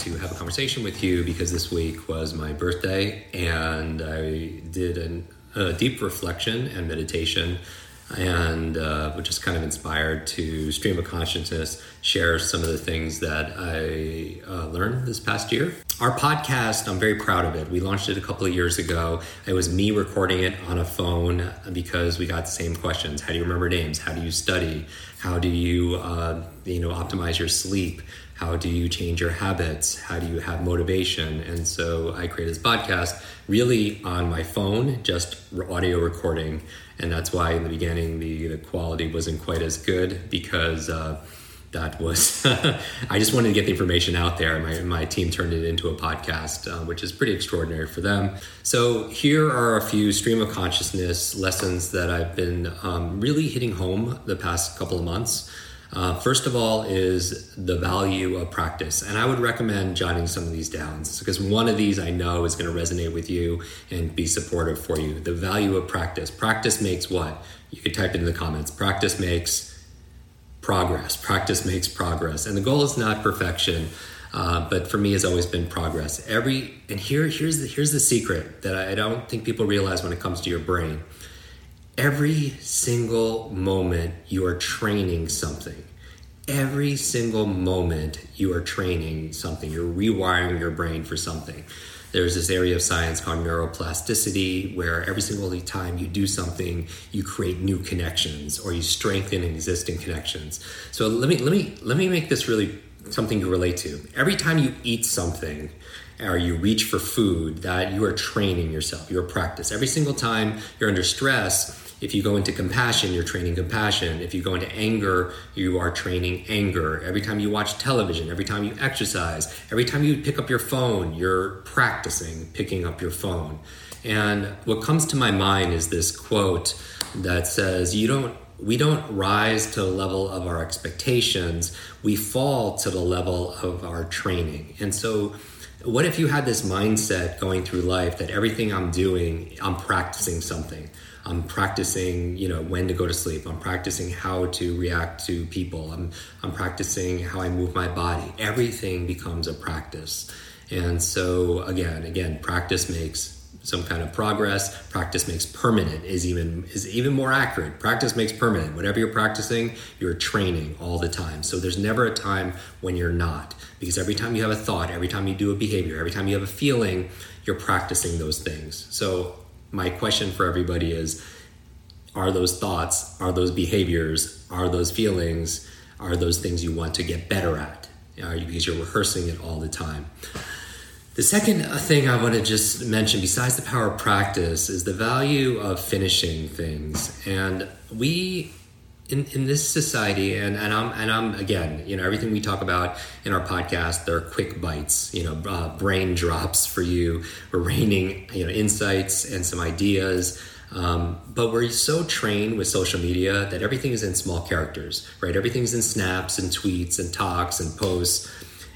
To have a conversation with you because this week was my birthday and I did an, a deep reflection and meditation and uh, was just kind of inspired to stream of consciousness share some of the things that i uh, learned this past year. Our podcast i'm very proud of it. We launched it a couple of years ago. It was me recording it on a phone because we got the same questions. How do you remember names? How do you study? How do you uh, you know optimize your sleep how do you change your habits? How do you have motivation? And so i created this podcast really on my phone just audio recording. And that's why in the beginning the, the quality wasn't quite as good because uh, that was i just wanted to get the information out there. My, my team turned it into a podcast uh, which is pretty extraordinary for them. So here are a few stream of consciousness lessons that i've been um, really hitting home the past couple of months uh, first of all, is the value of practice. And I would recommend jotting some of these down because one of these I know is going to resonate with you and be supportive for you. The value of practice. Practice makes what? You could type it in the comments. Practice makes progress. Practice makes progress. And the goal is not perfection. Uh, but for me, has always been progress. Every and here, here's the here's the secret that I don't think people realize when it comes to your brain every single moment you are training something. Every single moment you are training something. You're rewiring your brain for something. There's this area of science called neuroplasticity where every single time you do something, you create new connections or you strengthen existing connections. So let me let me let me make this really something to relate to. Every time you eat something, or you reach for food, that you are training yourself, your practice. Every single time you're under stress, if you go into compassion, you're training compassion. If you go into anger, you are training anger. Every time you watch television, every time you exercise, every time you pick up your phone, you're practicing picking up your phone. And what comes to my mind is this quote that says, You don't we don't rise to the level of our expectations, we fall to the level of our training. And so what if you had this mindset going through life that everything I'm doing, I'm practicing something? I'm practicing, you know, when to go to sleep. I'm practicing how to react to people. I'm I'm practicing how I move my body. Everything becomes a practice. And so again, again, practice makes some kind of progress. Practice makes permanent is even is even more accurate. Practice makes permanent. Whatever you're practicing, you're training all the time. So there's never a time when you're not. Because every time you have a thought, every time you do a behavior, every time you have a feeling, you're practicing those things. So my question for everybody is are those thoughts, are those behaviors, are those feelings, are those things you want to get better at? Are you, because you're rehearsing it all the time. The second uh, thing I want to just mention, besides the power of practice, is the value of finishing things. And we, in, in this society, and, and I'm and I'm again, you know, everything we talk about in our podcast, they're quick bites, you know, uh, brain drops for you. Raining, you know, insights and some ideas. Um, but we're so trained with social media that everything is in small characters, right? Everything's in snaps and tweets and talks and posts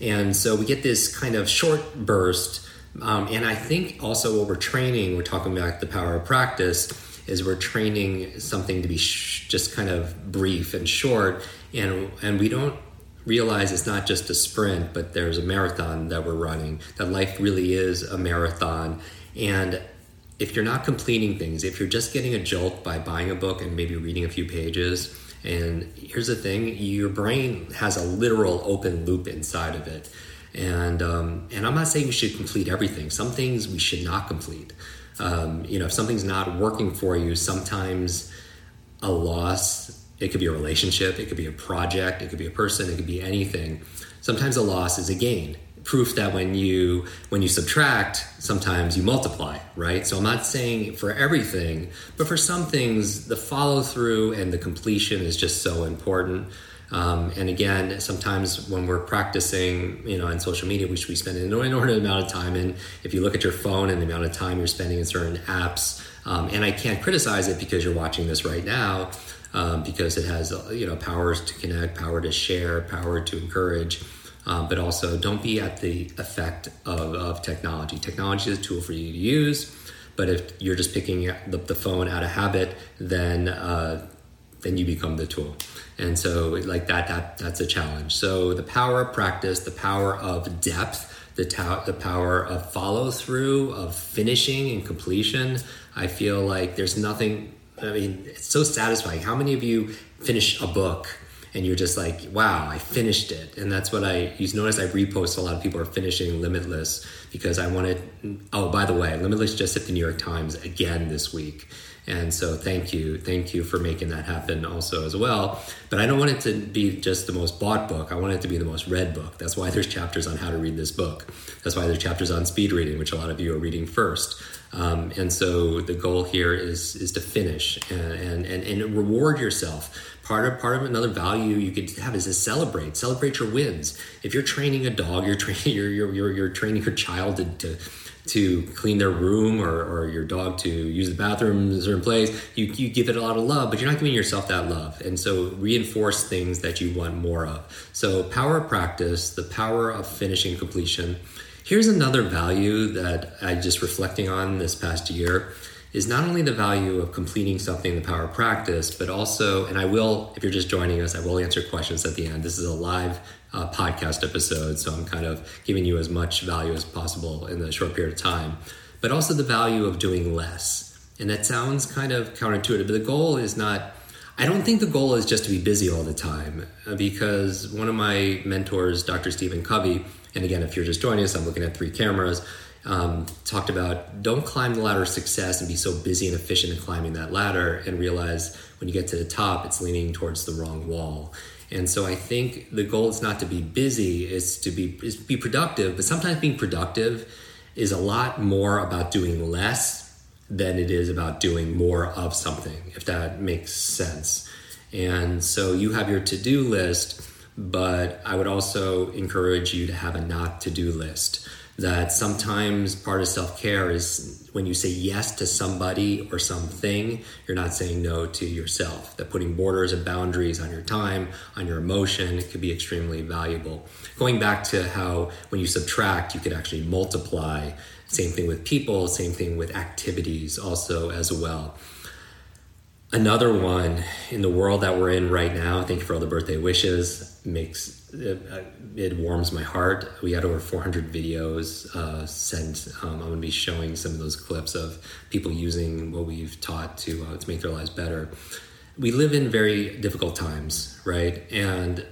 and so we get this kind of short burst. Um, and I think also what we're training, we're talking about the power of practice, is we're training something to be sh- just kind of brief and short. And, and we don't realize it's not just a sprint, but there's a marathon that we're running, that life really is a marathon. And if you're not completing things, if you're just getting a jolt by buying a book and maybe reading a few pages, and here's the thing your brain has a literal open loop inside of it. And um, and I'm not saying we should complete everything. Some things we should not complete. Um, you know, if something's not working for you, sometimes a loss. It could be a relationship. It could be a project. It could be a person. It could be anything. Sometimes a loss is a gain proof that when you when you subtract sometimes you multiply right so i'm not saying for everything but for some things the follow through and the completion is just so important um, and again sometimes when we're practicing you know on social media which we spend an inordinate amount of time in if you look at your phone and the amount of time you're spending in certain apps um, and i can't criticize it because you're watching this right now um, because it has you know powers to connect power to share power to encourage um, but also don't be at the effect of, of technology. Technology is a tool for you to use, but if you're just picking the, the phone out of habit, then uh, then you become the tool. And so, like that, that that's a challenge. So the power of practice, the power of depth, the, ta- the power of follow through, of finishing and completion. I feel like there's nothing. I mean, it's so satisfying. How many of you finish a book? and you're just like, wow, I finished it. And that's what I, you notice I repost a lot of people are finishing Limitless because I wanted, oh, by the way, Limitless just hit the New York Times again this week. And so thank you. Thank you for making that happen also as well. But I don't want it to be just the most bought book. I want it to be the most read book. That's why there's chapters on how to read this book. That's why there's chapters on speed reading, which a lot of you are reading first. Um, and so the goal here is is to finish and, and, and reward yourself part of part of another value you could have is to celebrate celebrate your wins if you're training a dog you're training you're, you're, you're, you're training your child to, to to clean their room or, or your dog to use the bathroom in a certain place, you, you give it a lot of love, but you're not giving yourself that love. And so reinforce things that you want more of. So power of practice, the power of finishing completion. Here's another value that I just reflecting on this past year is not only the value of completing something, the power of practice, but also, and I will, if you're just joining us, I will answer questions at the end. This is a live uh, podcast episode, so I'm kind of giving you as much value as possible in the short period of time, but also the value of doing less. And that sounds kind of counterintuitive, but the goal is not, I don't think the goal is just to be busy all the time, uh, because one of my mentors, Dr. Stephen Covey, and again, if you're just joining us, I'm looking at three cameras um, talked about don't climb the ladder of success and be so busy and efficient in climbing that ladder and realize when you get to the top, it's leaning towards the wrong wall. And so I think the goal is not to be busy, it's to be be productive. But sometimes being productive is a lot more about doing less than it is about doing more of something, if that makes sense. And so you have your to-do list, but I would also encourage you to have a not to-do list that sometimes part of self care is when you say yes to somebody or something, you're not saying no to yourself. That putting borders and boundaries on your time, on your emotion, it could be extremely valuable. Going back to how when you subtract, you could actually multiply. Same thing with people, same thing with activities, also as well. Another one in the world that we're in right now, thank you for all the birthday wishes, makes it, it, warms my heart. We had over 400 videos uh, sent. Um, I'm going to be showing some of those clips of people using what we've taught to uh, to make their lives better. We live in very difficult times, right? And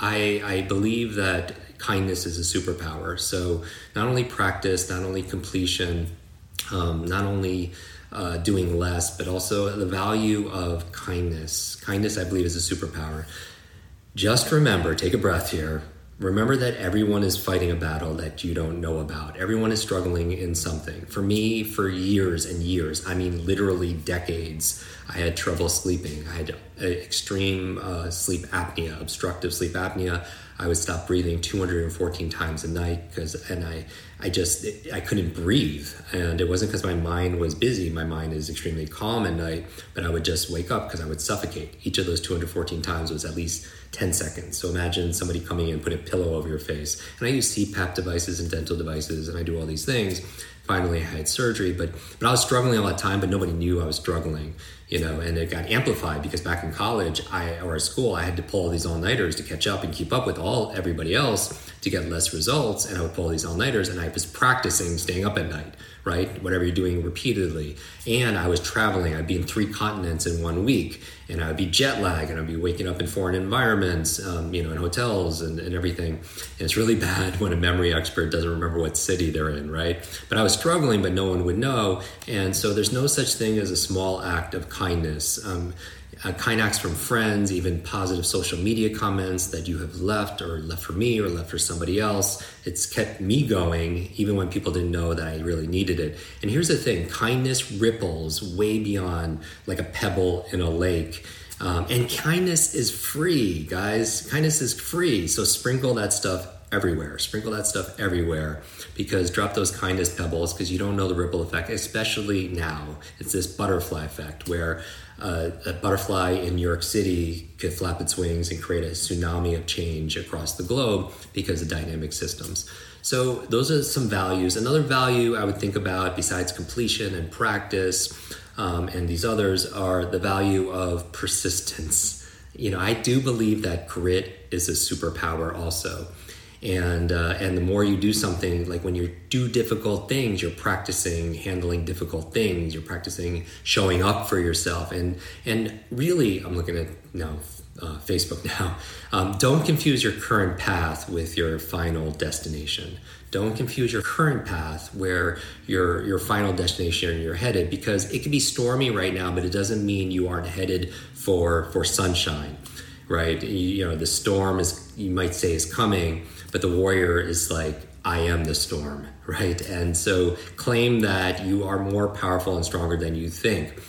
I I believe that kindness is a superpower. So not only practice, not only completion, um, not only uh, doing less, but also the value of kindness. Kindness, I believe, is a superpower. Just remember, take a breath here. Remember that everyone is fighting a battle that you don't know about. Everyone is struggling in something. For me, for years and years, I mean literally decades, I had trouble sleeping. I had extreme uh, sleep apnea, obstructive sleep apnea. I would stop breathing 214 times a night because, and I, I just, I couldn't breathe. And it wasn't because my mind was busy. My mind is extremely calm at night, but I would just wake up because I would suffocate. Each of those 214 times was at least 10 seconds. So imagine somebody coming in, and put a pillow over your face. And I use CPAP devices and dental devices, and I do all these things. Finally, I had surgery, but but I was struggling all that time, but nobody knew I was struggling, you know. And it got amplified because back in college, I or at school, I had to pull these all nighters to catch up and keep up with all everybody else to get less results. And I would pull these all nighters and I was practicing staying up at night, right? Whatever you're doing repeatedly. And I was traveling. I'd be in three continents in one week and I would be jet lagged and I'd be waking up in foreign environments, um, you know, in hotels and, and everything. And it's really bad when a memory expert doesn't remember what city they're in, right? But I was struggling, but no one would know. And so there's no such thing as a small act of kindness. Um, uh, kind acts from friends, even positive social media comments that you have left or left for me or left for somebody else. It's kept me going even when people didn't know that I really needed it. And here's the thing kindness ripples way beyond like a pebble in a lake. Um, and kindness is free, guys. Kindness is free. So sprinkle that stuff everywhere. Sprinkle that stuff everywhere because drop those kindness pebbles because you don't know the ripple effect, especially now. It's this butterfly effect where uh, a butterfly in New York City could flap its wings and create a tsunami of change across the globe because of dynamic systems. So, those are some values. Another value I would think about, besides completion and practice, um, and these others, are the value of persistence. You know, I do believe that grit is a superpower also and uh, and the more you do something like when you do difficult things you're practicing handling difficult things. You're practicing showing up for yourself. And and really i'm looking at now uh, facebook now. Um, don't confuse your current path with your final destination. Don't confuse your current path where your your final destination you're headed because it could be stormy right now but it doesn't mean you aren't headed for for sunshine right? You, you know the storm is you might say is coming but the warrior is like, I am the storm, right? And so claim that you are more powerful and stronger than you think.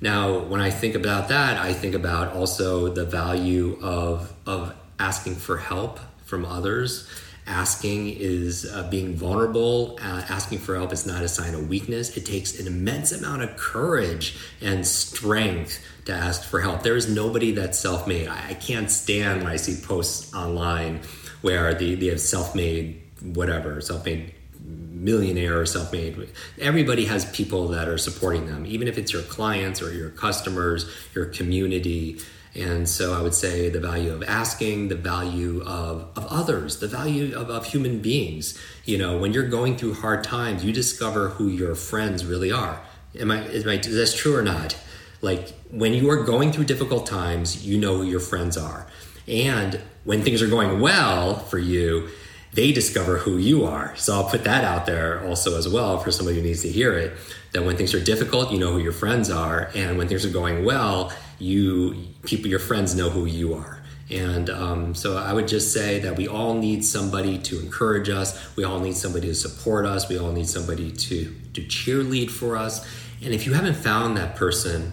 Now, when I think about that, I think about also the value of, of asking for help from others. Asking is uh, being vulnerable. Uh, asking for help is not a sign of weakness. It takes an immense amount of courage and strength to ask for help. There is nobody that's self made. I, I can't stand when I see posts online where the the self-made whatever self-made millionaire or self-made everybody has people that are supporting them even if it's your clients or your customers your community. And so i would say the value of asking the value of, of others the value of, of human beings. You know when you're going through hard times you discover who your friends really are. Am i is, my, is that true or not? Like when you are going through difficult times you know who your friends are and when things are going well for you, they discover who you are. So I'll put that out there also as well for somebody who needs to hear it. That when things are difficult, you know who your friends are, and when things are going well, you people, your friends know who you are. And um, so I would just say that we all need somebody to encourage us. We all need somebody to support us. We all need somebody to to cheerlead for us. And if you haven't found that person,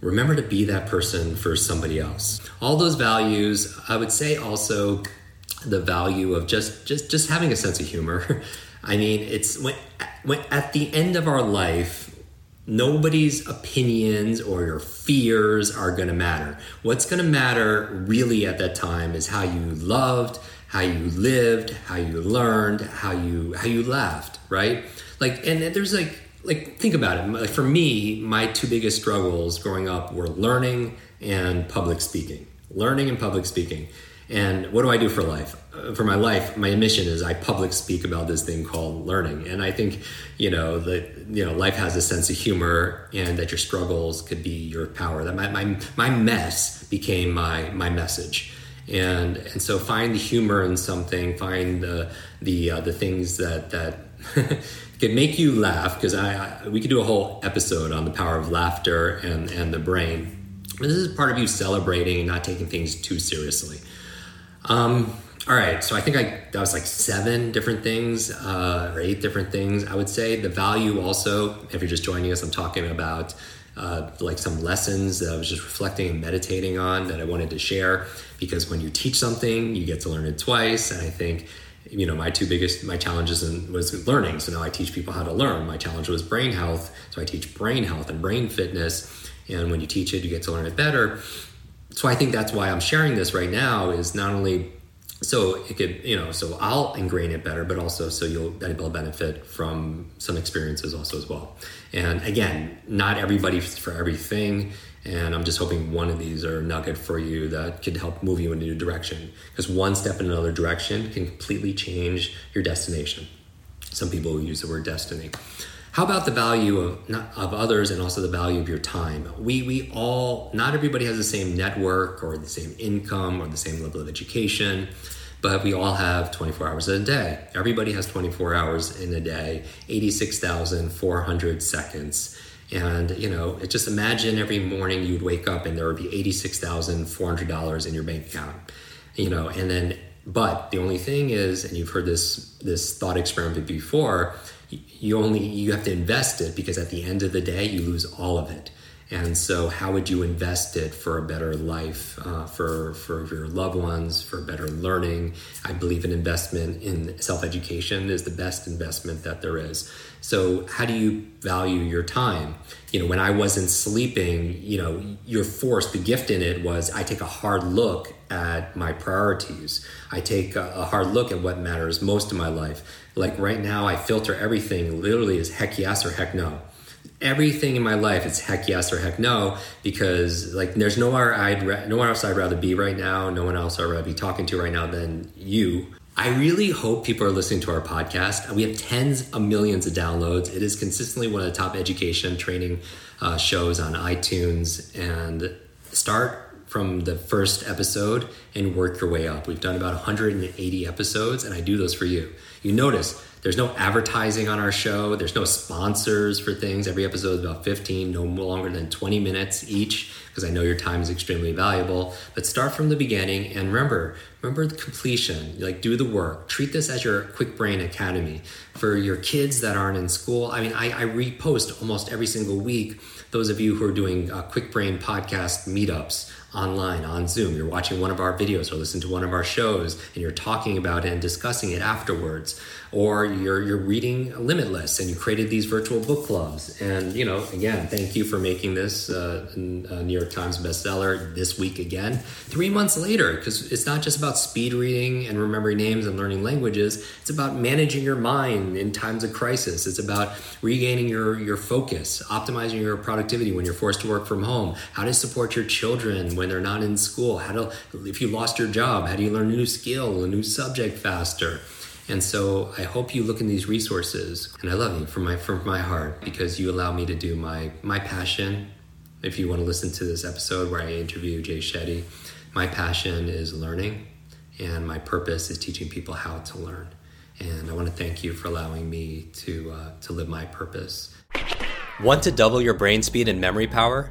remember to be that person for somebody else. All those values i would say also the value of just just just having a sense of humor. I mean it's when, when at the end of our life nobody's opinions or your fears are going to matter. What's going to matter really at that time is how you loved how you lived how you learned how you how you laughed right? Like and there's like like think about it like for me my two biggest struggles growing up were learning and public speaking learning and public speaking. And what do I do for life? Uh, for my life, my mission is I public speak about this thing called learning. And I think, you know, that you know, life has a sense of humor and that your struggles could be your power. That my my, my mess became my my message. And and so find the humor in something, find the the uh, the things that that can make you laugh because I, I we could do a whole episode on the power of laughter and and the brain this is part of you celebrating and not taking things too seriously. Um, all right, so I think I that was like seven different things uh, or eight different things. I would say the value also, if you're just joining us, I'm talking about uh, like some lessons that I was just reflecting and meditating on that I wanted to share because when you teach something, you get to learn it twice, and I think you know my two biggest my challenges in, was learning. So now I teach people how to learn. My challenge was brain health, so I teach brain health and brain fitness. And when you teach it you get to learn it better. So i think that's why i'm sharing this right now is not only so it could you know so i'll ingrain it better but also so you'll to benefit from some experiences also as well. And again not everybody for everything And I'm just hoping one of these are a nugget for you that could help move you in a new direction. Because one step in another direction can completely change your destination. Some people use the word destiny. How about the value of not, of others and also the value of your time? We we all not everybody has the same network or the same income or the same level of education, but we all have 24 hours in a day. Everybody has 24 hours in a day, 86,400 seconds. And you know, just imagine every morning you'd wake up and there would be eighty-six thousand four hundred dollars in your bank account. You know, and then but the only thing is, and you've heard this this thought experiment before, you only you have to invest it because at the end of the day you lose all of it. And so, how would you invest it for a better life, uh, for for your loved ones, for better learning? I believe an investment in self education is the best investment that there is. So, how do you value your time? You know, when I wasn't sleeping, you know, you're forced. The gift in it was I take a hard look at my priorities. I take a hard look at what matters most in my life. Like right now, I filter everything literally as heck yes or heck no everything in my life it's heck yes or heck no because like there's nowhere I'd ra- nowhere else I'd rather be right now no one else I'd rather be talking to right now than you. I really hope people are listening to our podcast. We have tens of millions of downloads. It is consistently one of the top education training uh, shows on iTunes. And start from the first episode and work your way up. We've done about 180 episodes and I do those for you. You notice there's no advertising on our show. There's no sponsors for things. Every episode is about 15, no longer than 20 minutes each, because I know your time is extremely valuable. But start from the beginning and remember, remember the completion. Like do the work. Treat this as your Kwik Brain Academy for your kids that aren't in school. I mean, I, I repost almost every single week. Those of you who are doing uh, Kwik Brain podcast meetups online on Zoom. You're watching one of our videos or listening to one of our shows and you're talking about it and discussing it afterwards. Or you're you're reading Limitless and you created these virtual book clubs. And you know, again, thank you for making this uh, a New York Times bestseller this week again. Three months later, because it's not just about speed reading and remembering names and learning languages. It's about managing your mind in times of crisis. It's about regaining your your focus, optimizing your productivity when you're forced to work from home. How to support your children when they're not in school. How to, if you lost your job, how do you learn a new skill, a new subject faster? And so I hope you look in these resources, and I love you from my from my heart because you allow me to do my my passion. If you want to listen to this episode where I interview Jay Shetty, my passion is learning, and my purpose is teaching people how to learn. And I want to thank you for allowing me to uh, to live my purpose. Want to double your brain speed and memory power?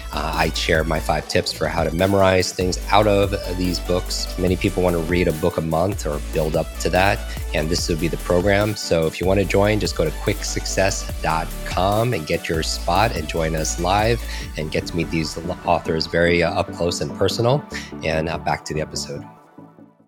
Uh, I share my five tips for how to memorize things out of these books. Many people want to read a book a month or build up to that, and this would be the program. So if you want to join, just go to kwiksuccess.com and get your spot and join us live and get to meet these authors very uh, up close and personal. And uh, back to the episode.